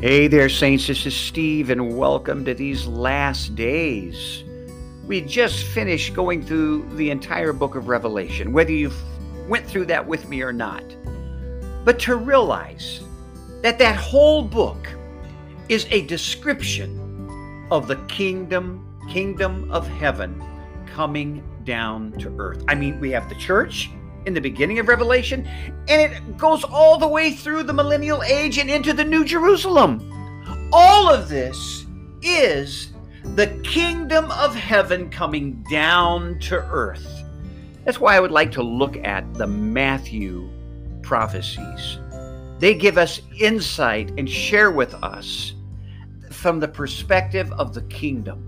Hey there, Saints. This is Steve, and welcome to these last days. We just finished going through the entire book of Revelation, whether you went through that with me or not. But to realize that that whole book is a description of the kingdom, kingdom of heaven coming down to earth. I mean, we have the church, in the beginning of Revelation, and it goes all the way through the millennial age and into the New Jerusalem. All of this is the kingdom of heaven coming down to earth. That's why I would like to look at the Matthew prophecies. They give us insight and share with us from the perspective of the kingdom.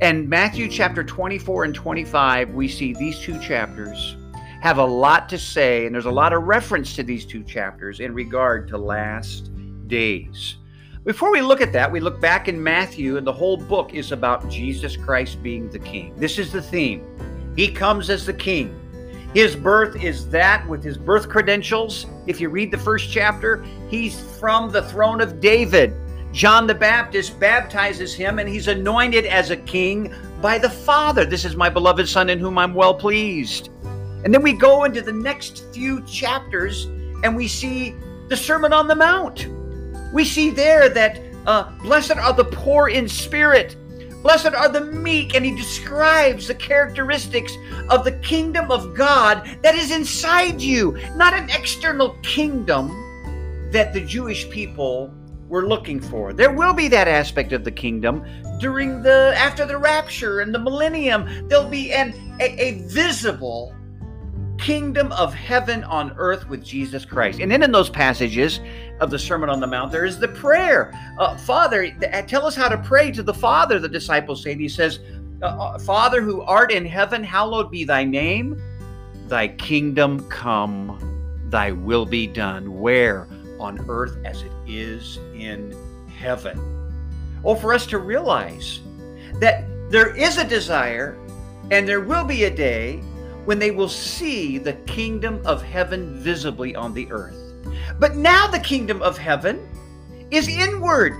And Matthew chapter 24 and 25, we see these two chapters have a lot to say, and there's a lot of reference to these two chapters in regard to last days. Before we look at that, we look back in Matthew, and the whole book is about Jesus Christ being the King. This is the theme. He comes as the King. His birth is that with his birth credentials. If you read the first chapter, he's from the throne of David. John the Baptist baptizes him, and he's anointed as a king by the Father. This is my beloved Son in whom I'm well pleased. And then we go into the next few chapters and we see the Sermon on the Mount. We see there that uh, blessed are the poor in spirit, blessed are the meek, and he describes the characteristics of the kingdom of God that is inside you, not an external kingdom that the Jewish people were looking for. There will be that aspect of the kingdom during the after the rapture and the millennium. There'll be an a, a visible kingdom of heaven on earth with Jesus Christ. And then in those passages of the Sermon on the Mount, there is the prayer. Uh, Father, uh, tell us how to pray to the Father, the disciples say. And he says, uh, uh, Father who art in heaven, hallowed be thy name. Thy kingdom come, thy will be done. Where? On earth as it is in heaven. Oh, for us to realize that there is a desire and there will be a day when they will see the kingdom of heaven visibly on the earth. But now the kingdom of heaven is inward.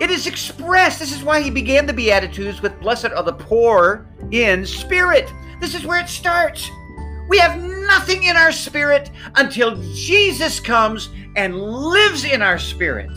It is expressed. This is why he began the Beatitudes with Blessed are the poor in spirit. This is where it starts. We have nothing in our spirit until Jesus comes and lives in our spirit.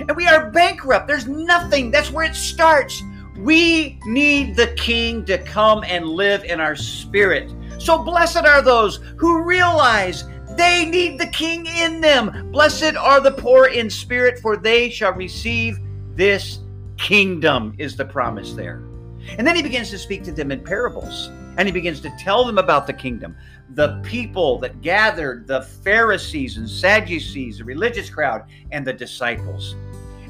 And we are bankrupt. There's nothing. That's where it starts. We need the King to come and live in our spirit. So blessed are those who realize they need the king in them. Blessed are the poor in spirit, for they shall receive this kingdom, is the promise there. And then he begins to speak to them in parables. And he begins to tell them about the kingdom. The people that gathered, the Pharisees and Sadducees, the religious crowd, and the disciples.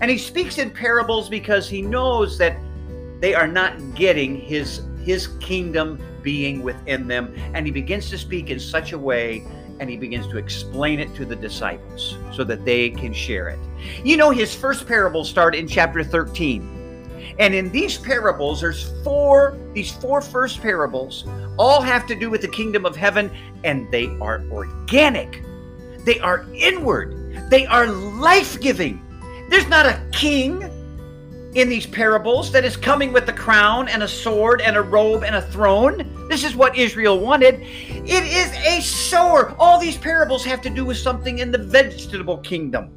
And he speaks in parables because he knows that they are not getting his his kingdom being within them. And he begins to speak in such a way and he begins to explain it to the disciples so that they can share it. You know, his first parables start in chapter 13. And in these parables, there's four, these four first parables all have to do with the kingdom of heaven, and they are organic. They are inward. They are life giving. There's not a king in these parables that is coming with a crown and a sword and a robe and a throne. This is what Israel wanted. It is a sower. All these parables have to do with something in the vegetable kingdom.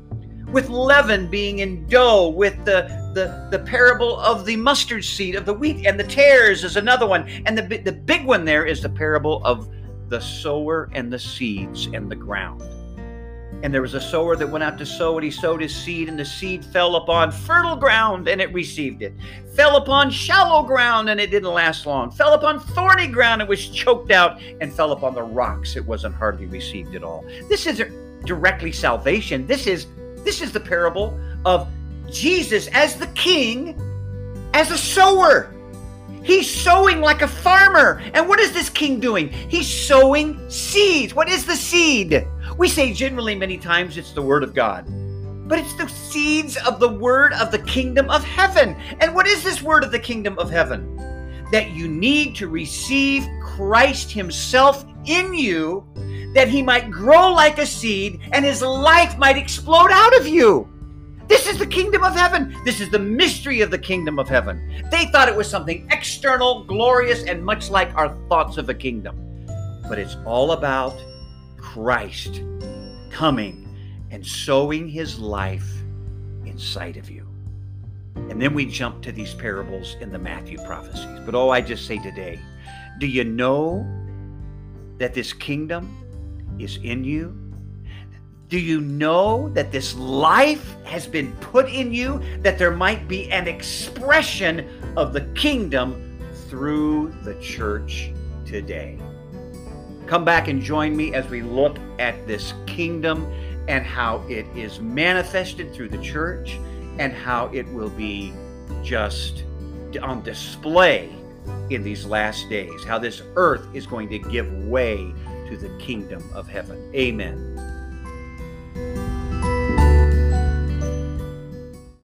With leaven being in dough, with the, the, the parable of the mustard seed, of the wheat, and the tares is another one. And the, the big one there is the parable of the sower and the seeds and the ground. And there was a sower that went out to sow, and he sowed his seed, and the seed fell upon fertile ground, and it received it. Fell upon shallow ground, and it didn't last long. Fell upon thorny ground, it was choked out, and fell upon the rocks, it wasn't hardly received at all. This isn't directly salvation. This is this is the parable of Jesus as the king, as a sower. He's sowing like a farmer. And what is this king doing? He's sowing seeds. What is the seed? We say generally many times it's the word of God, but it's the seeds of the word of the kingdom of heaven. And what is this word of the kingdom of heaven? That you need to receive Christ Himself in you, that He might grow like a seed and His life might explode out of you. This is the kingdom of heaven. This is the mystery of the kingdom of heaven. They thought it was something external, glorious, and much like our thoughts of a kingdom. But it's all about Christ coming and sowing his life inside of you. And then we jump to these parables in the Matthew prophecies. But oh, I just say today, do you know that this kingdom is in you? Do you know that this life has been put in you, that there might be an expression of the kingdom through the church today? Come back and join me as we look at this kingdom and how it is manifested through the church and how it will be just on display in these last days, how this earth is going to give way to the kingdom of heaven. Amen.